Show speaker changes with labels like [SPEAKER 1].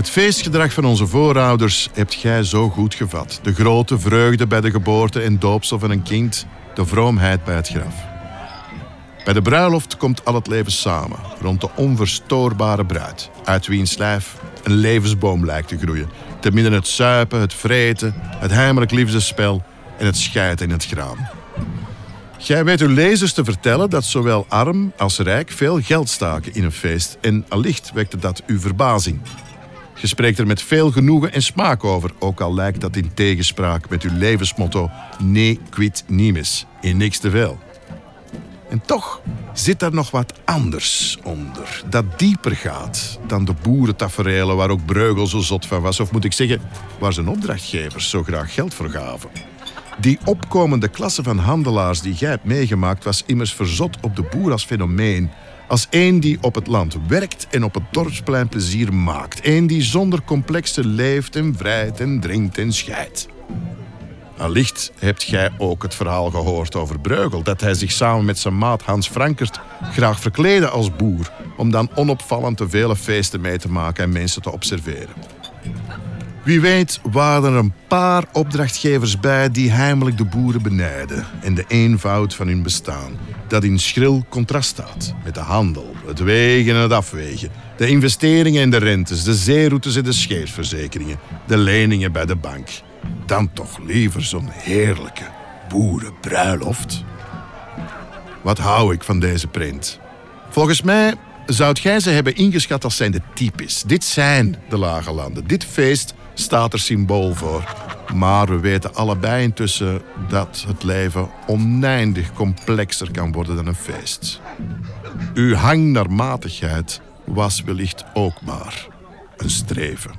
[SPEAKER 1] Het feestgedrag van onze voorouders hebt gij zo goed gevat. De grote vreugde bij de geboorte en doopsel van een kind, de vroomheid bij het graf. Bij de bruiloft komt al het leven samen, rond de onverstoorbare bruid, uit wiens lijf een levensboom lijkt te groeien. Te midden het suipen, het vreten, het heimelijk liefdesspel en het scheiden in het graan. Gij weet uw lezers te vertellen dat zowel arm als rijk veel geld staken in een feest en allicht wekte dat uw verbazing. Je spreekt er met veel genoegen en smaak over, ook al lijkt dat in tegenspraak met uw levensmotto ne quid nimis, in niks te veel. En toch zit er nog wat anders onder, dat dieper gaat dan de boerentaferelen waar ook Breugel zo zot van was, of moet ik zeggen, waar zijn opdrachtgevers zo graag geld voor gaven. Die opkomende klasse van handelaars die jij hebt meegemaakt was immers verzot op de boer als fenomeen. Als één die op het land werkt en op het dorpsplein plezier maakt. Eén die zonder complexen leeft en vrijt en drinkt en scheidt. Allicht hebt gij ook het verhaal gehoord over Breugel, dat hij zich samen met zijn maat Hans Frankert graag verkleedde als boer, om dan onopvallend te vele feesten mee te maken en mensen te observeren. Wie weet waren er een paar opdrachtgevers bij die heimelijk de boeren benijden en de eenvoud van hun bestaan, dat in schril contrast staat met de handel, het wegen en het afwegen, de investeringen en de rentes, de zeeroutes en de scheepsverzekeringen, de leningen bij de bank. Dan toch liever zo'n heerlijke boerenbruiloft. Wat hou ik van deze print? Volgens mij zou jij ze hebben ingeschat als zijn de typisch. Dit zijn de lage landen. Dit feest staat er symbool voor. Maar we weten allebei intussen dat het leven oneindig complexer kan worden dan een feest. Uw hang naar matigheid was wellicht ook maar een streven.